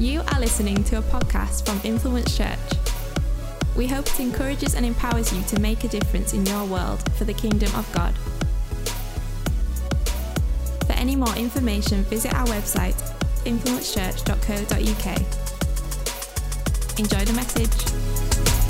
You are listening to a podcast from Influence Church. We hope it encourages and empowers you to make a difference in your world for the kingdom of God. For any more information, visit our website, influencechurch.co.uk. Enjoy the message.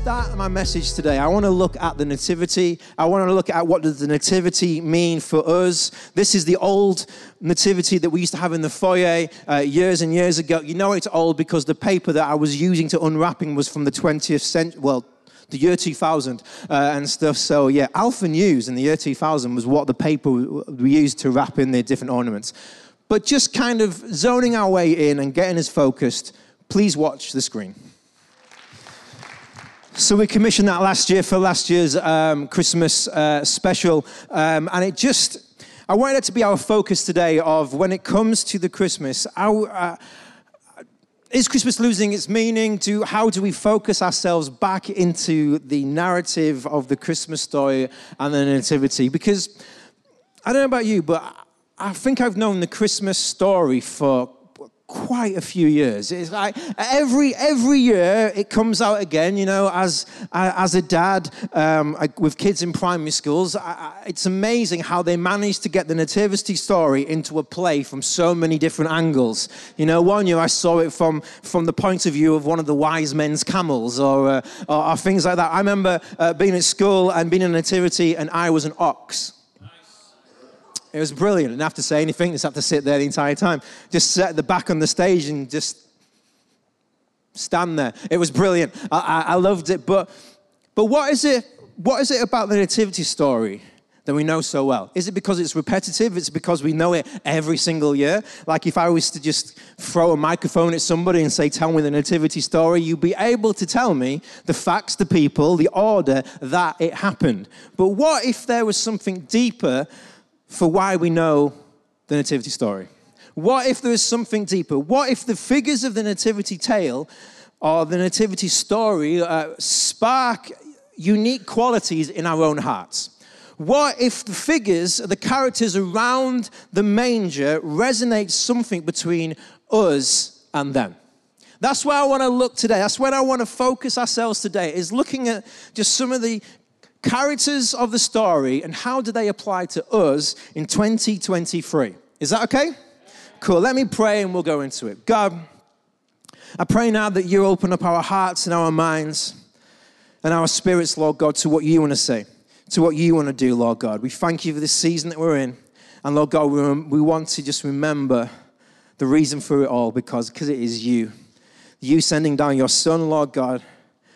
Start my message today. I want to look at the nativity. I want to look at what does the nativity mean for us. This is the old nativity that we used to have in the foyer uh, years and years ago. You know it's old because the paper that I was using to unwrapping was from the 20th century. Well, the year 2000 uh, and stuff. So yeah, Alpha News in the year 2000 was what the paper we used to wrap in the different ornaments. But just kind of zoning our way in and getting us focused, please watch the screen. So we commissioned that last year for last year's um, Christmas uh, special, um, and it just I wanted it to be our focus today of when it comes to the Christmas. Uh, is Christmas losing its meaning? To how do we focus ourselves back into the narrative of the Christmas story and the nativity? Because I don't know about you, but I think I've known the Christmas story for quite a few years. It's like every every year it comes out again. You know, as as a dad um, with kids in primary schools, it's amazing how they manage to get the nativity story into a play from so many different angles. You know, one year I saw it from from the point of view of one of the wise men's camels, or uh, or, or, things like that. I remember uh, being at school and being in a nativity, and I was an ox. It was brilliant. Didn't have to say anything, just have to sit there the entire time. Just at the back on the stage and just stand there. It was brilliant. I, I, I loved it. But, but what, is it, what is it about the Nativity story that we know so well? Is it because it's repetitive? It's because we know it every single year? Like if I was to just throw a microphone at somebody and say, Tell me the Nativity story, you'd be able to tell me the facts, the people, the order that it happened. But what if there was something deeper? For why we know the nativity story? What if there is something deeper? What if the figures of the nativity tale or the nativity story uh, spark unique qualities in our own hearts? What if the figures, the characters around the manger resonate something between us and them? That's where I want to look today. That's where I want to focus ourselves today, is looking at just some of the characters of the story and how do they apply to us in 2023. Is that okay? Cool. Let me pray and we'll go into it. God, I pray now that you open up our hearts and our minds and our spirits, Lord God, to what you want to say, to what you want to do, Lord God. We thank you for this season that we're in. And Lord God, we, we want to just remember the reason for it all because, because it is you. You sending down your Son, Lord God,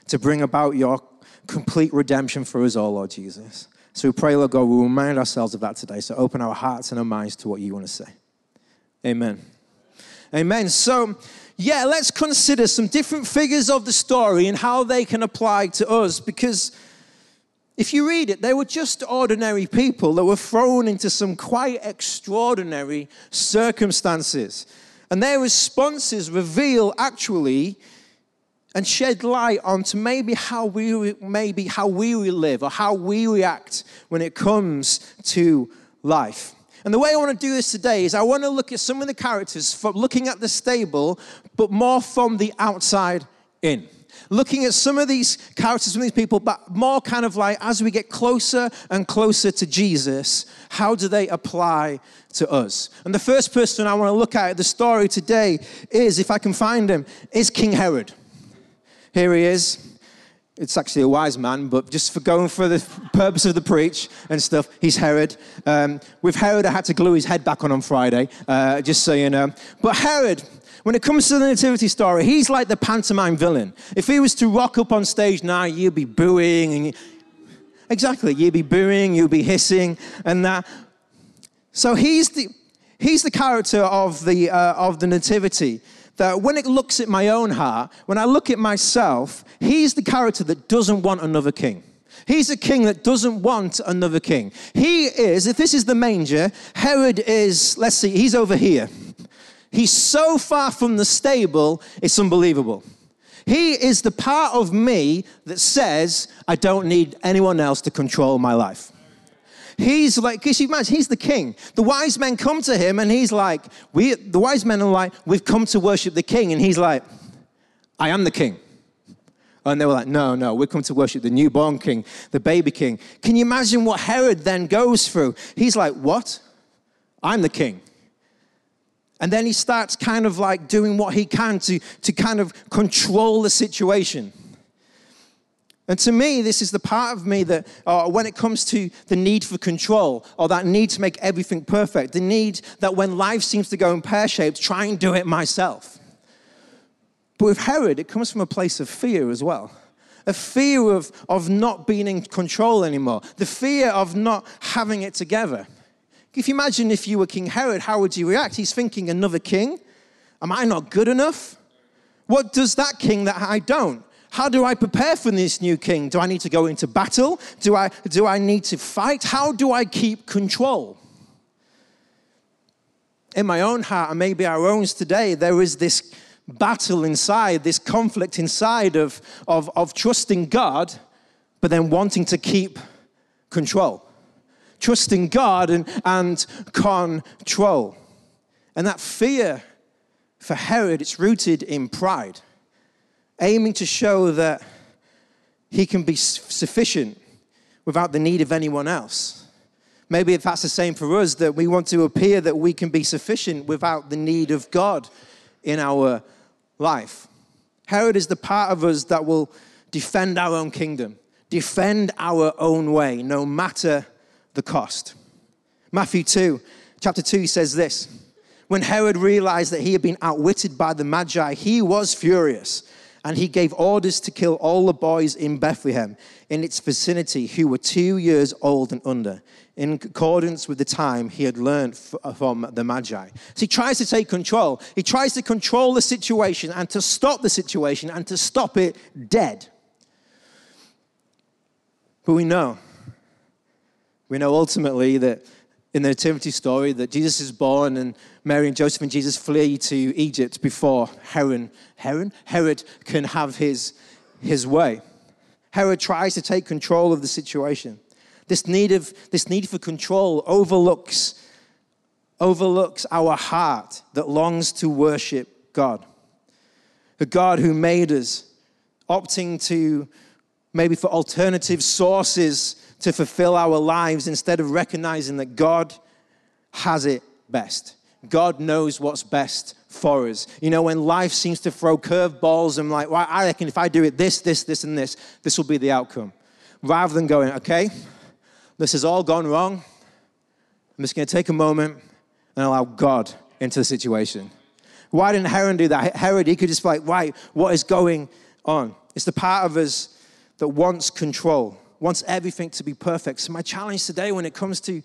to bring about your complete redemption for us all, Lord Jesus. So we pray, Lord God, we remind ourselves of that today. So open our hearts and our minds to what you want to say. Amen. Amen. So, yeah, let's consider some different figures of the story and how they can apply to us because if you read it, they were just ordinary people that were thrown into some quite extraordinary circumstances. And their responses reveal actually and shed light onto maybe how we maybe how we live or how we react when it comes to life. And the way I want to do this today is I want to look at some of the characters from looking at the stable, but more from the outside in. Looking at some of these characters, some of these people, but more kind of like as we get closer and closer to Jesus, how do they apply to us? And the first person I want to look at the story today is, if I can find him, is King Herod. Here he is. It's actually a wise man, but just for going for the purpose of the preach and stuff, he's Herod. Um, with Herod, I had to glue his head back on on Friday, uh, just so you know. But Herod, when it comes to the nativity story, he's like the pantomime villain. If he was to rock up on stage now, you'd be booing and you, exactly, you'd be booing, you'd be hissing and that. So he's the he's the character of the uh, of the nativity that when it looks at my own heart, when I look at myself, he's the character that doesn't want another king. He's a king that doesn't want another king. He is, if this is the manger, Herod is, let's see, he's over here. He's so far from the stable, it's unbelievable. He is the part of me that says, I don't need anyone else to control my life. He's like, because you imagine, he's the king. The wise men come to him and he's like, we, the wise men are like, we've come to worship the king. And he's like, I am the king. And they were like, no, no, we've come to worship the newborn king, the baby king. Can you imagine what Herod then goes through? He's like, what? I'm the king. And then he starts kind of like doing what he can to, to kind of control the situation. And to me, this is the part of me that uh, when it comes to the need for control or that need to make everything perfect, the need that when life seems to go in pear shaped, try and do it myself. But with Herod, it comes from a place of fear as well. A fear of, of not being in control anymore, the fear of not having it together. If you imagine if you were King Herod, how would you react? He's thinking, another king? Am I not good enough? What does that king that I don't? How do I prepare for this new king? Do I need to go into battle? Do I, do I need to fight? How do I keep control? In my own heart, and maybe our own today, there is this battle inside, this conflict inside of, of, of trusting God, but then wanting to keep control trusting God and, and control. And that fear for Herod, it's rooted in pride, aiming to show that he can be sufficient without the need of anyone else. Maybe if that's the same for us, that we want to appear that we can be sufficient without the need of God in our life. Herod is the part of us that will defend our own kingdom, defend our own way, no matter the cost. Matthew 2, chapter 2 says this When Herod realized that he had been outwitted by the Magi, he was furious and he gave orders to kill all the boys in Bethlehem in its vicinity who were two years old and under, in accordance with the time he had learned uh, from the Magi. So he tries to take control. He tries to control the situation and to stop the situation and to stop it dead. But we know we know ultimately that in the nativity story that Jesus is born and Mary and Joseph and Jesus flee to Egypt before Herod, Herod, Herod can have his, his way. Herod tries to take control of the situation. This need, of, this need for control overlooks, overlooks our heart that longs to worship God. A God who made us, opting to maybe for alternative sources to fulfill our lives instead of recognizing that God has it best. God knows what's best for us. You know, when life seems to throw curveballs, I'm like, well, I reckon if I do it this, this, this, and this, this will be the outcome. Rather than going, okay, this has all gone wrong. I'm just going to take a moment and allow God into the situation. Why didn't Herod do that? Herod, he could just be like, right, what is going on? It's the part of us that wants control, wants everything to be perfect. So, my challenge today, when it comes to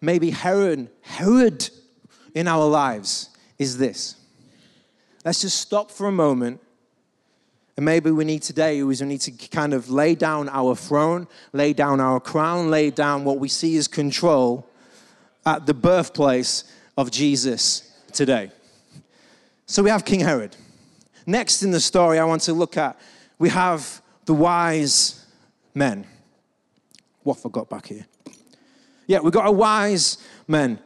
maybe Herod, Herod in our lives, is this. Let's just stop for a moment. And maybe we need today is we need to kind of lay down our throne, lay down our crown, lay down what we see as control at the birthplace of Jesus today. So we have King Herod. Next in the story, I want to look at, we have the wise men. What have I got back here? Yeah, we've got a wise man.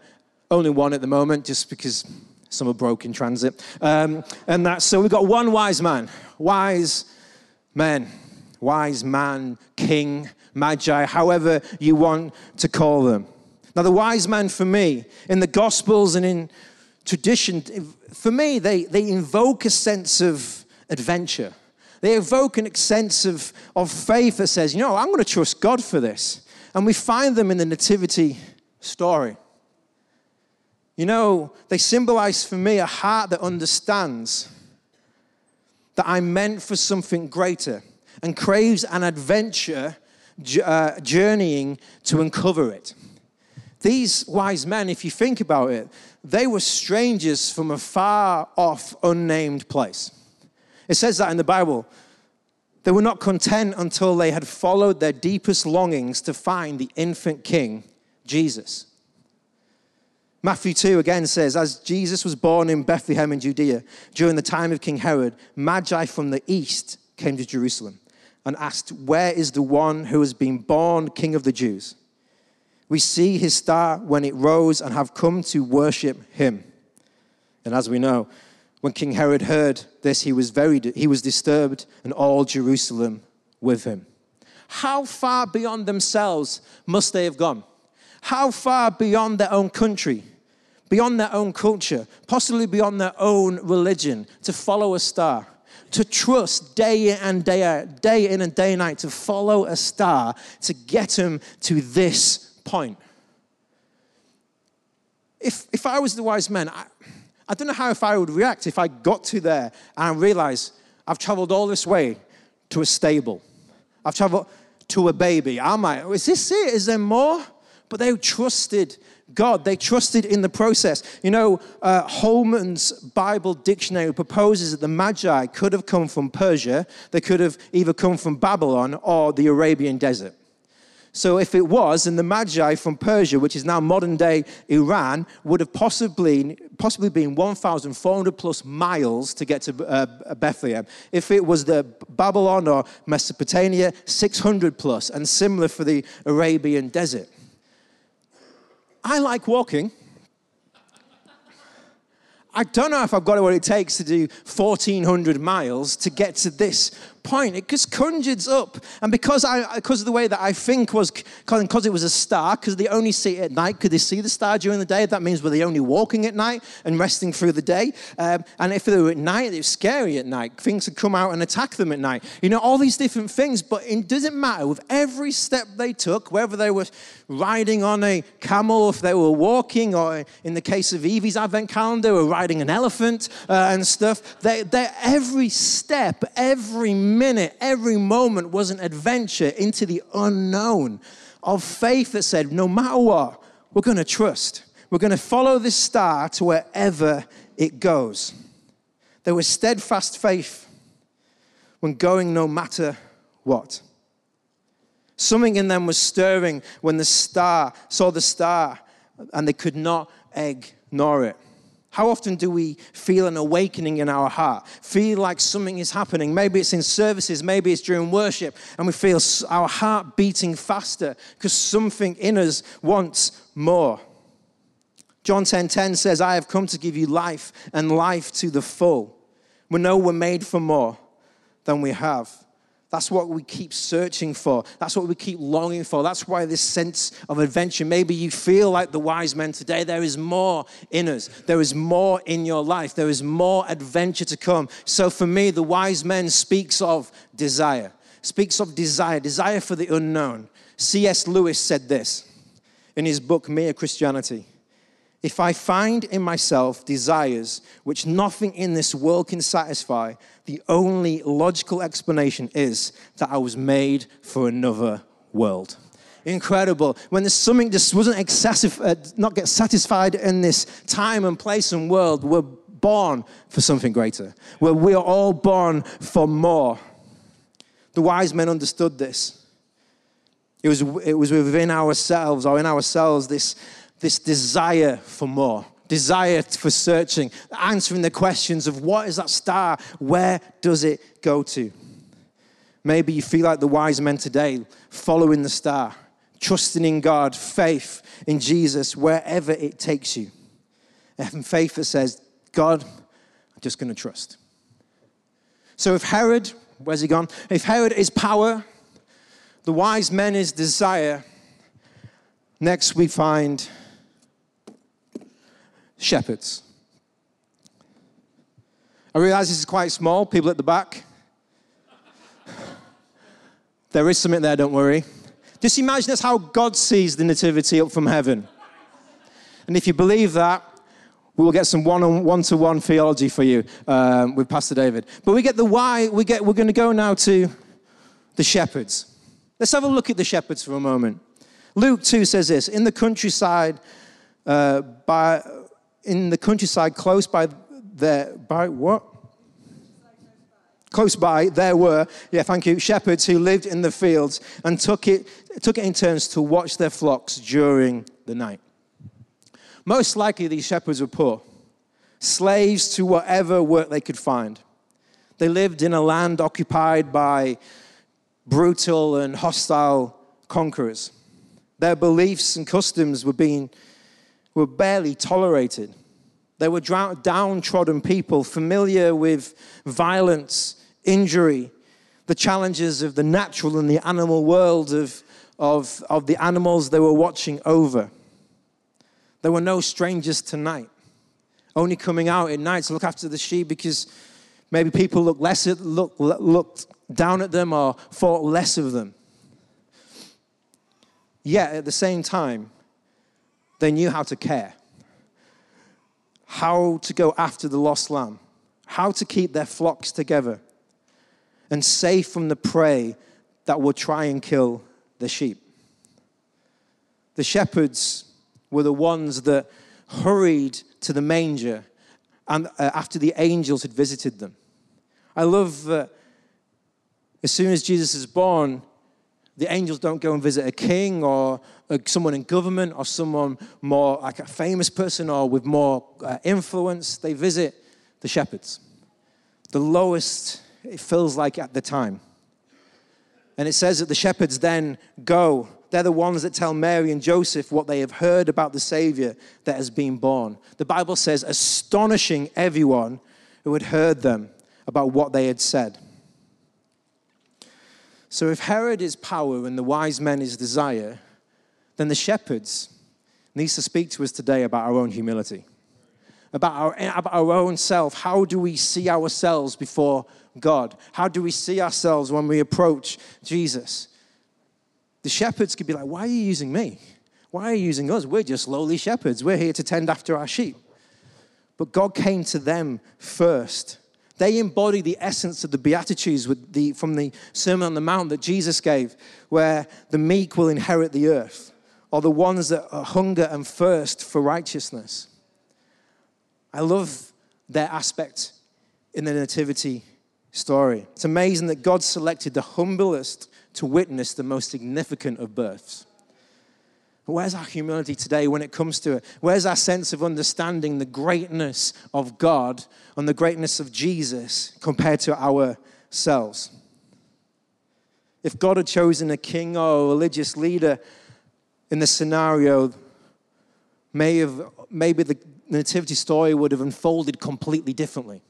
Only one at the moment, just because some are broke in transit. Um, and that's so we've got one wise man. Wise men. Wise man, king, magi, however you want to call them. Now, the wise man for me, in the Gospels and in tradition, for me, they, they invoke a sense of adventure. They evoke a sense of, of faith that says, you know, I'm going to trust God for this. And we find them in the Nativity story. You know, they symbolize for me a heart that understands that I'm meant for something greater and craves an adventure uh, journeying to uncover it. These wise men, if you think about it, they were strangers from a far off, unnamed place. It says that in the Bible. They were not content until they had followed their deepest longings to find the infant king, Jesus. Matthew 2 again says, As Jesus was born in Bethlehem in Judea during the time of King Herod, Magi from the east came to Jerusalem and asked, Where is the one who has been born King of the Jews? We see his star when it rose and have come to worship him. And as we know, when King Herod heard this, he was very he was disturbed, and all Jerusalem with him. How far beyond themselves must they have gone? How far beyond their own country, beyond their own culture, possibly beyond their own religion, to follow a star? to trust day in and day out, day in and day night, to follow a star to get them to this point. If, if I was the wise men, I, I don't know how if I would react if I got to there and I realized I've traveled all this way to a stable. I've traveled to a baby. I might, is this it? Is there more? But they trusted God. They trusted in the process. You know, uh, Holman's Bible Dictionary proposes that the Magi could have come from Persia, they could have either come from Babylon or the Arabian desert. So, if it was, then the Magi from Persia, which is now modern day Iran, would have possibly, possibly been 1,400 plus miles to get to uh, Bethlehem. If it was the Babylon or Mesopotamia, 600 plus, and similar for the Arabian desert. I like walking. I don't know if I've got what it takes to do 1,400 miles to get to this point. It just conjures up. And because, I, because of the way that I think was, because it was a star, because they only see it at night, could they see the star during the day? That means were they only walking at night and resting through the day? Um, and if they were at night, it was scary at night. Things would come out and attack them at night. You know, all these different things. But it doesn't matter. With every step they took, whether they were riding on a camel, if they were walking, or in the case of Evie's advent calendar, or riding an elephant uh, and stuff, they, they, every step, every minute, every moment was an adventure into the unknown of faith that said, no matter what, we're going to trust. We're going to follow this star to wherever it goes. There was steadfast faith when going no matter what. Something in them was stirring when the star saw the star and they could not ignore it. How often do we feel an awakening in our heart? Feel like something is happening. Maybe it's in services, maybe it's during worship, and we feel our heart beating faster because something in us wants more. John 10:10 10, 10 says, "I have come to give you life and life to the full." We know we're made for more than we have. That's what we keep searching for. That's what we keep longing for. That's why this sense of adventure. Maybe you feel like the wise men today. There is more in us, there is more in your life, there is more adventure to come. So for me, the wise men speaks of desire, speaks of desire, desire for the unknown. C.S. Lewis said this in his book, Mere Christianity. If I find in myself desires which nothing in this world can satisfy, the only logical explanation is that I was made for another world. Incredible. When there's something just wasn't excessive, uh, not get satisfied in this time and place and world, we're born for something greater. Where we are all born for more. The wise men understood this. It was, it was within ourselves or in ourselves this this desire for more, desire for searching, answering the questions of what is that star? Where does it go to? Maybe you feel like the wise men today, following the star, trusting in God, faith in Jesus, wherever it takes you. And faith that says, God, I'm just going to trust. So if Herod, where's he gone? If Herod is power, the wise men is desire, next we find shepherds. I realize this is quite small, people at the back. There is something there, don't worry. Just imagine that's how God sees the nativity up from heaven. And if you believe that, we will get some one to one theology for you um, with Pastor David. But we get the why, we get, we're going to go now to the shepherds. Let's have a look at the shepherds for a moment. Luke 2 says this In the countryside, uh, by, in the countryside close by there, by what? Close by, there were, yeah, thank you, shepherds who lived in the fields and took it, took it in turns to watch their flocks during the night. Most likely, these shepherds were poor, slaves to whatever work they could find. They lived in a land occupied by brutal and hostile conquerors. Their beliefs and customs were being were barely tolerated. They were downtrodden people, familiar with violence, injury, the challenges of the natural and the animal world of, of, of the animals they were watching over. There were no strangers to night, only coming out at night to look after the sheep because maybe people looked, less at, look, looked down at them or thought less of them. Yet at the same time, they knew how to care how to go after the lost lamb, how to keep their flocks together and safe from the prey that will try and kill the sheep. The shepherds were the ones that hurried to the manger and uh, after the angels had visited them. I love that as soon as Jesus is born, the angels don't go and visit a king or someone in government or someone more like a famous person or with more uh, influence. They visit the shepherds, the lowest it feels like at the time. And it says that the shepherds then go. They're the ones that tell Mary and Joseph what they have heard about the Savior that has been born. The Bible says, astonishing everyone who had heard them about what they had said. So if Herod is power and the wise men is desire, then the shepherds needs to speak to us today about our own humility, about our, about our own self. How do we see ourselves before God? How do we see ourselves when we approach Jesus? The shepherds could be like, Why are you using me? Why are you using us? We're just lowly shepherds. We're here to tend after our sheep. But God came to them first they embody the essence of the Beatitudes the, from the Sermon on the Mount that Jesus gave, where the meek will inherit the earth, or the ones that hunger and thirst for righteousness. I love their aspect in the Nativity story. It's amazing that God selected the humblest to witness the most significant of births. Where's our humility today when it comes to it? Where's our sense of understanding the greatness of God and the greatness of Jesus compared to ourselves? If God had chosen a king or a religious leader in the scenario, may have, maybe the nativity story would have unfolded completely differently.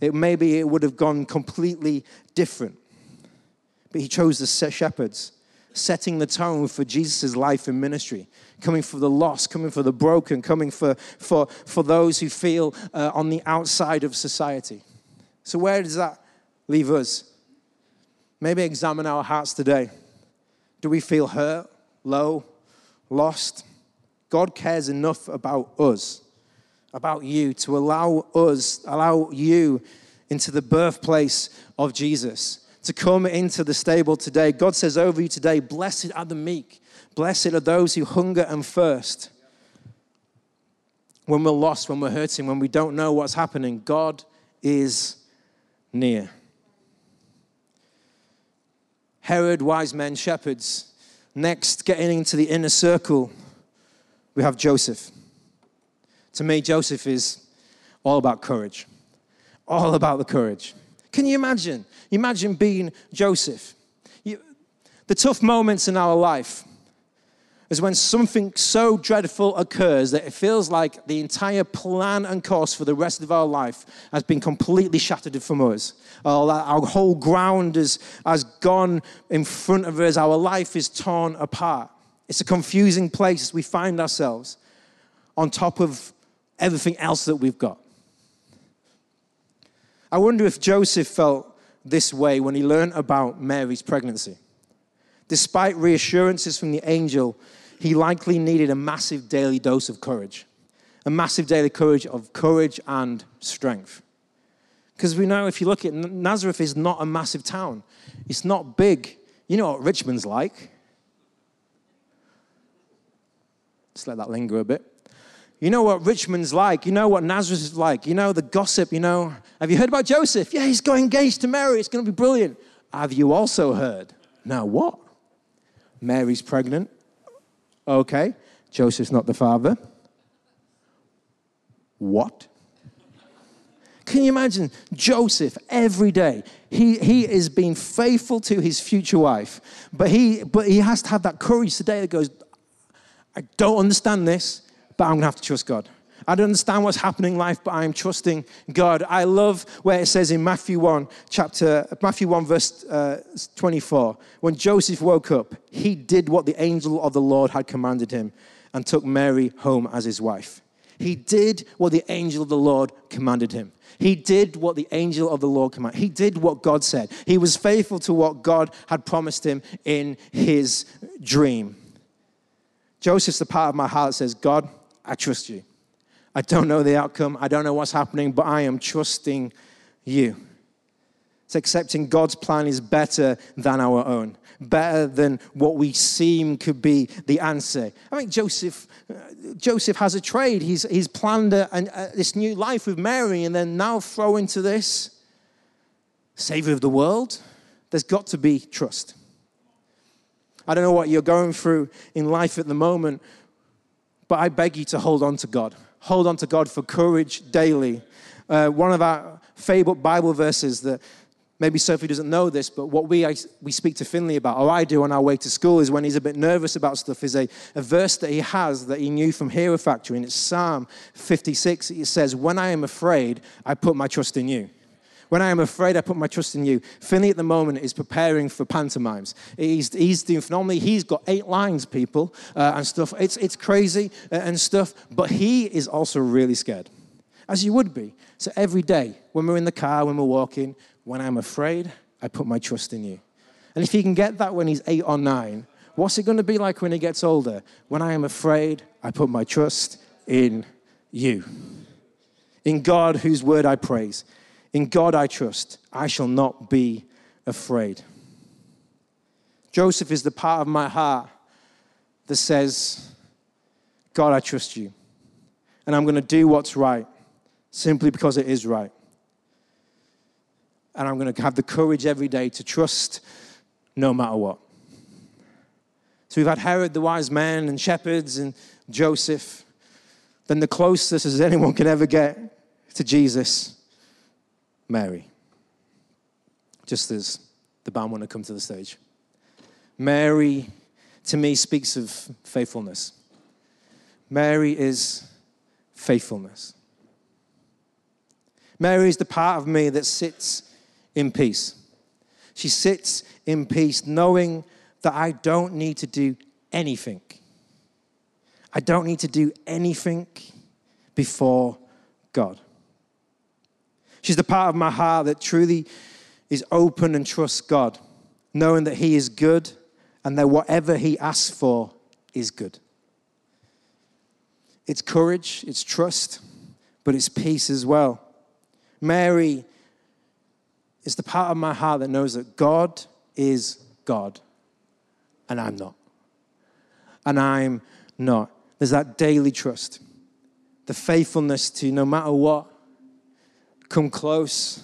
It, maybe it would have gone completely different. But he chose the shepherds setting the tone for Jesus' life and ministry, coming for the lost, coming for the broken, coming for, for, for those who feel uh, on the outside of society. So, where does that leave us? Maybe examine our hearts today. Do we feel hurt, low, lost? God cares enough about us, about you, to allow us, allow you into the birthplace of Jesus to come into the stable today. God says over you today, Blessed are the meek, blessed are those who hunger and thirst. When we're lost, when we're hurting, when we don't know what's happening, God is near. Herod, wise men, shepherds. Next, getting into the inner circle, we have Joseph. To me, Joseph is all about courage. All about the courage. Can you imagine? Imagine being Joseph. You, the tough moments in our life is when something so dreadful occurs that it feels like the entire plan and course for the rest of our life has been completely shattered from us. Our whole ground has, has gone in front of us. Our life is torn apart. It's a confusing place we find ourselves on top of everything else that we've got. I wonder if Joseph felt this way when he learned about Mary's pregnancy. Despite reassurances from the angel, he likely needed a massive daily dose of courage, a massive daily courage of courage and strength. Because we know if you look at Nazareth is not a massive town. It's not big. You know what Richmond's like. Just let that linger a bit. You know what Richmond's like. You know what Nazareth is like. You know the gossip. You know, have you heard about Joseph? Yeah, he's got engaged to Mary. It's going to be brilliant. Have you also heard? Now what? Mary's pregnant. Okay. Joseph's not the father. What? Can you imagine Joseph every day? He, he is being faithful to his future wife, but he, but he has to have that courage today that goes, I don't understand this, but I'm going to have to trust God. I don't understand what's happening in life, but I am trusting God. I love where it says in Matthew 1, chapter, Matthew 1, verse uh, 24, when Joseph woke up, he did what the angel of the Lord had commanded him and took Mary home as his wife. He did what the angel of the Lord commanded him. He did what the angel of the Lord commanded. He did what God said. He was faithful to what God had promised him in his dream. Joseph's the part of my heart that says, God, I trust you. I don't know the outcome. I don't know what's happening, but I am trusting you. It's accepting God's plan is better than our own, better than what we seem could be the answer. I mean, Joseph, uh, Joseph has a trade. He's, he's planned a, a, this new life with Mary, and then now throw into this Savior of the world. There's got to be trust. I don't know what you're going through in life at the moment, but I beg you to hold on to God hold on to God for courage daily. Uh, one of our favorite Bible verses that maybe Sophie doesn't know this, but what we, I, we speak to Finley about, or I do on our way to school, is when he's a bit nervous about stuff, is a, a verse that he has that he knew from Hero Factory, and it's Psalm 56. It says, When I am afraid, I put my trust in you. When I am afraid, I put my trust in you. Finley at the moment is preparing for pantomimes. He's, he's doing phenomenally. He's got eight lines, people, uh, and stuff. It's, it's crazy uh, and stuff, but he is also really scared, as you would be. So every day, when we're in the car, when we're walking, when I'm afraid, I put my trust in you. And if he can get that when he's eight or nine, what's it going to be like when he gets older? When I am afraid, I put my trust in you. In God, whose word I praise. In God I trust. I shall not be afraid. Joseph is the part of my heart that says, God, I trust you. And I'm going to do what's right simply because it is right. And I'm going to have the courage every day to trust no matter what. So we've had Herod, the wise man, and shepherds, and Joseph. Then the closest as anyone can ever get to Jesus Mary. Just as the band want to come to the stage. Mary, to me, speaks of faithfulness. Mary is faithfulness. Mary is the part of me that sits in peace. She sits in peace knowing that I don't need to do anything. I don't need to do anything before God. She's the part of my heart that truly is open and trusts God, knowing that He is good and that whatever He asks for is good. It's courage, it's trust, but it's peace as well. Mary is the part of my heart that knows that God is God and I'm not. And I'm not. There's that daily trust, the faithfulness to no matter what, come close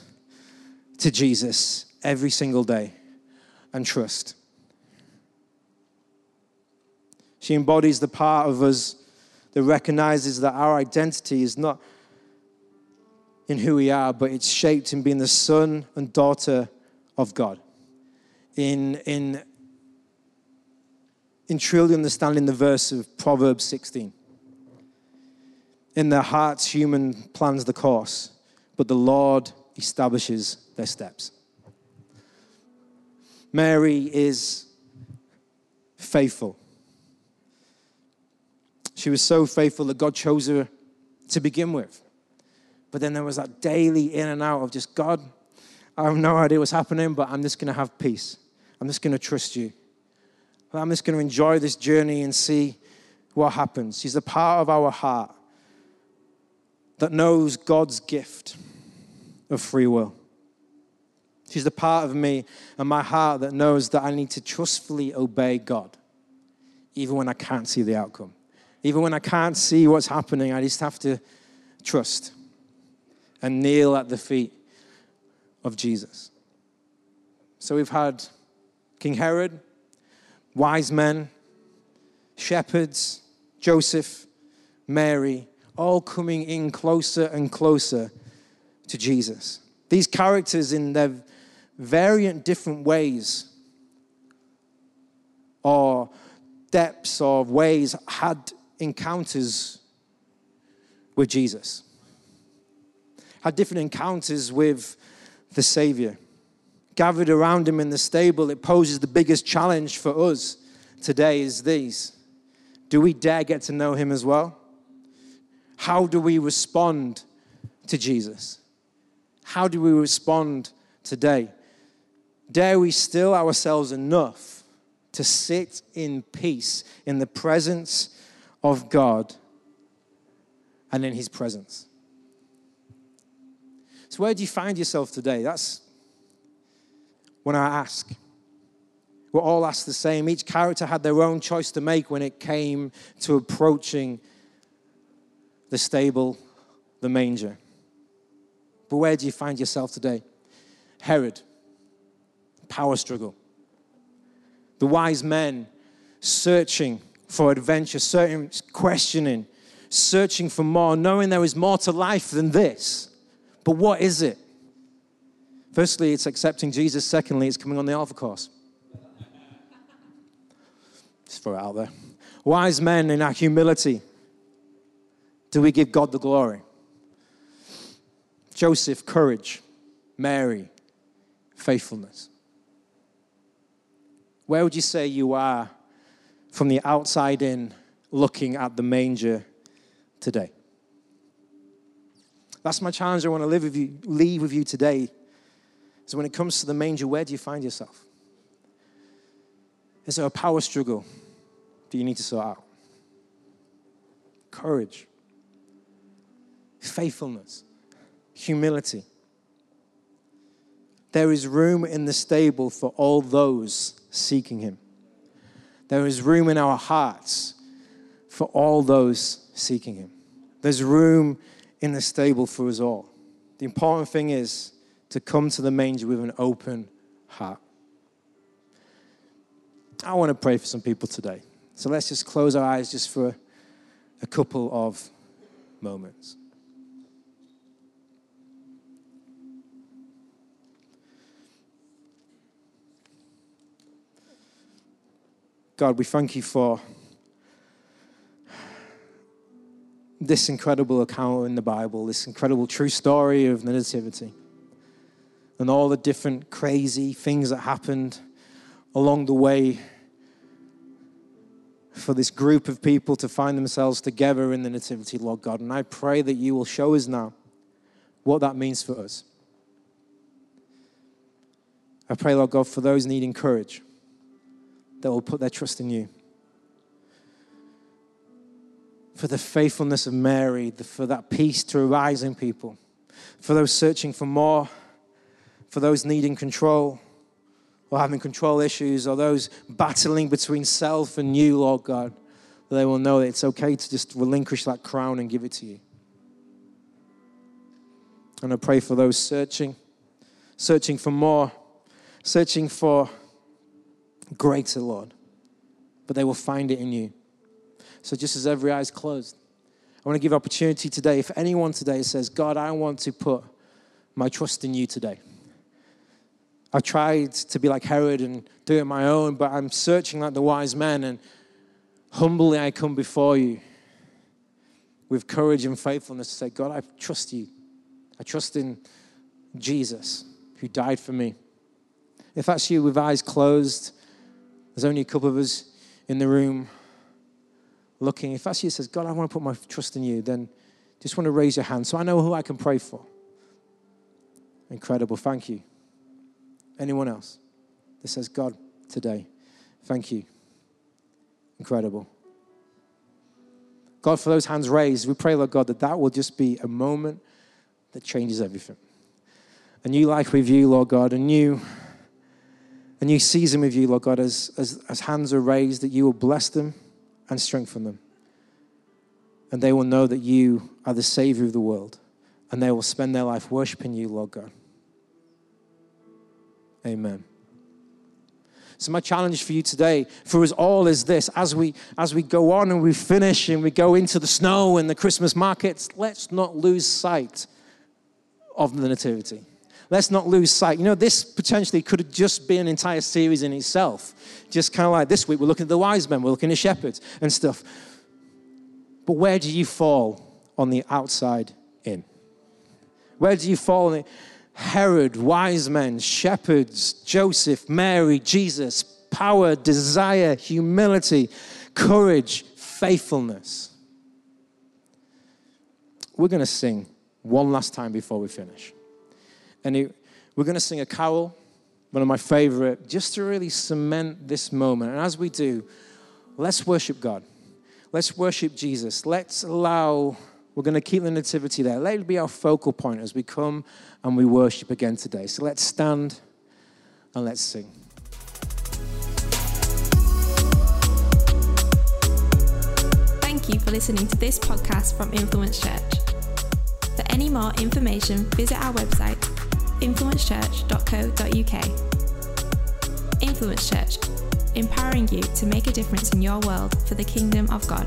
to Jesus every single day and trust. She embodies the part of us that recognizes that our identity is not in who we are, but it's shaped in being the son and daughter of God. In, in, in truly understanding the verse of Proverbs 16. In their hearts, human plans the course but the Lord establishes their steps. Mary is faithful. She was so faithful that God chose her to begin with. But then there was that daily in and out of just, God, I have no idea what's happening, but I'm just going to have peace. I'm just going to trust you. I'm just going to enjoy this journey and see what happens. She's a part of our heart that knows God's gift of free will. She's the part of me and my heart that knows that I need to trustfully obey God, even when I can't see the outcome. Even when I can't see what's happening, I just have to trust and kneel at the feet of Jesus. So we've had King Herod, wise men, shepherds, Joseph, Mary, all coming in closer and closer to Jesus. These characters, in their variant different ways, or depths or ways, had encounters with Jesus, had different encounters with the Savior. Gathered around him in the stable, it poses the biggest challenge for us today is these. Do we dare get to know him as well? How do we respond to Jesus? How do we respond today? Dare we still ourselves enough to sit in peace in the presence of God and in his presence? So, where do you find yourself today? That's when I ask. We're all asked the same. Each character had their own choice to make when it came to approaching the stable, the manger. But where do you find yourself today? Herod, power struggle. The wise men searching for adventure, searching, questioning, searching for more, knowing there is more to life than this. But what is it? Firstly, it's accepting Jesus. Secondly, it's coming on the Alpha course. Just throw it out there. Wise men in our humility, do we give God the glory? Joseph, courage. Mary, faithfulness. Where would you say you are from the outside in looking at the manger today? That's my challenge I want to live with you, leave with you today. So when it comes to the manger, where do you find yourself? Is there a power struggle that you need to sort out? Courage, faithfulness, humility. There is room in the stable for all those seeking Him. There is room in our hearts for all those seeking Him. There's room in the stable for us all. The important thing is to come to the manger with an open heart. I want to pray for some people today. So let's just close our eyes just for a couple of moments. God, we thank you for this incredible account in the Bible, this incredible true story of the Nativity and all the different crazy things that happened along the way for this group of people to find themselves together in the Nativity, Lord God. And I pray that you will show us now what that means for us. I pray, Lord God, for those needing courage that will put their trust in you. For the faithfulness of Mary, for that peace to arise in people, for those searching for more for those needing control or having control issues or those battling between self and you, Lord God, they will know that it's okay to just relinquish that crown and give it to you. And I pray for those searching, searching for more, searching for greater, Lord, but they will find it in you. So just as every eye is closed, I want to give opportunity today. If anyone today says, God, I want to put my trust in you today. I've tried to be like Herod and do it my own, but I'm searching like the wise men, and humbly I come before you with courage and faithfulness to say, God, I trust you. I trust in Jesus who died for me. If that's you with eyes closed, there's only a couple of us in the room looking. If that's you says, God, I want to put my trust in you, then just want to raise your hand so I know who I can pray for. Incredible. Thank you. Anyone else that says, God, today, thank you. Incredible. God, for those hands raised, we pray, Lord God, that that will just be a moment that changes everything. A new life with you, Lord God, a new, a new season with you, Lord God, as, as, as hands are raised, that you will bless them and strengthen them. And they will know that you are the Savior of the world. And they will spend their life worshiping you, Lord God. Amen. So my challenge for you today, for us all, is this: as we as we go on and we finish and we go into the snow and the Christmas markets, let's not lose sight of the nativity. Let's not lose sight. You know, this potentially could just been an entire series in itself. Just kind of like this week, we're looking at the wise men, we're looking at shepherds and stuff. But where do you fall on the outside in? Where do you fall in? Herod, wise men, shepherds, Joseph, Mary, Jesus, power, desire, humility, courage, faithfulness. We're going to sing one last time before we finish. And it, we're going to sing a carol, one of my favorite, just to really cement this moment. And as we do, let's worship God. Let's worship Jesus. Let's allow, we're going to keep the nativity there. Let it be our focal point as we come and we worship again today. So let's stand and let's sing. Thank you for listening to this podcast from Influence Church. For any more information, visit our website, influencechurch.co.uk. Influence Church, empowering you to make a difference in your world for the kingdom of God.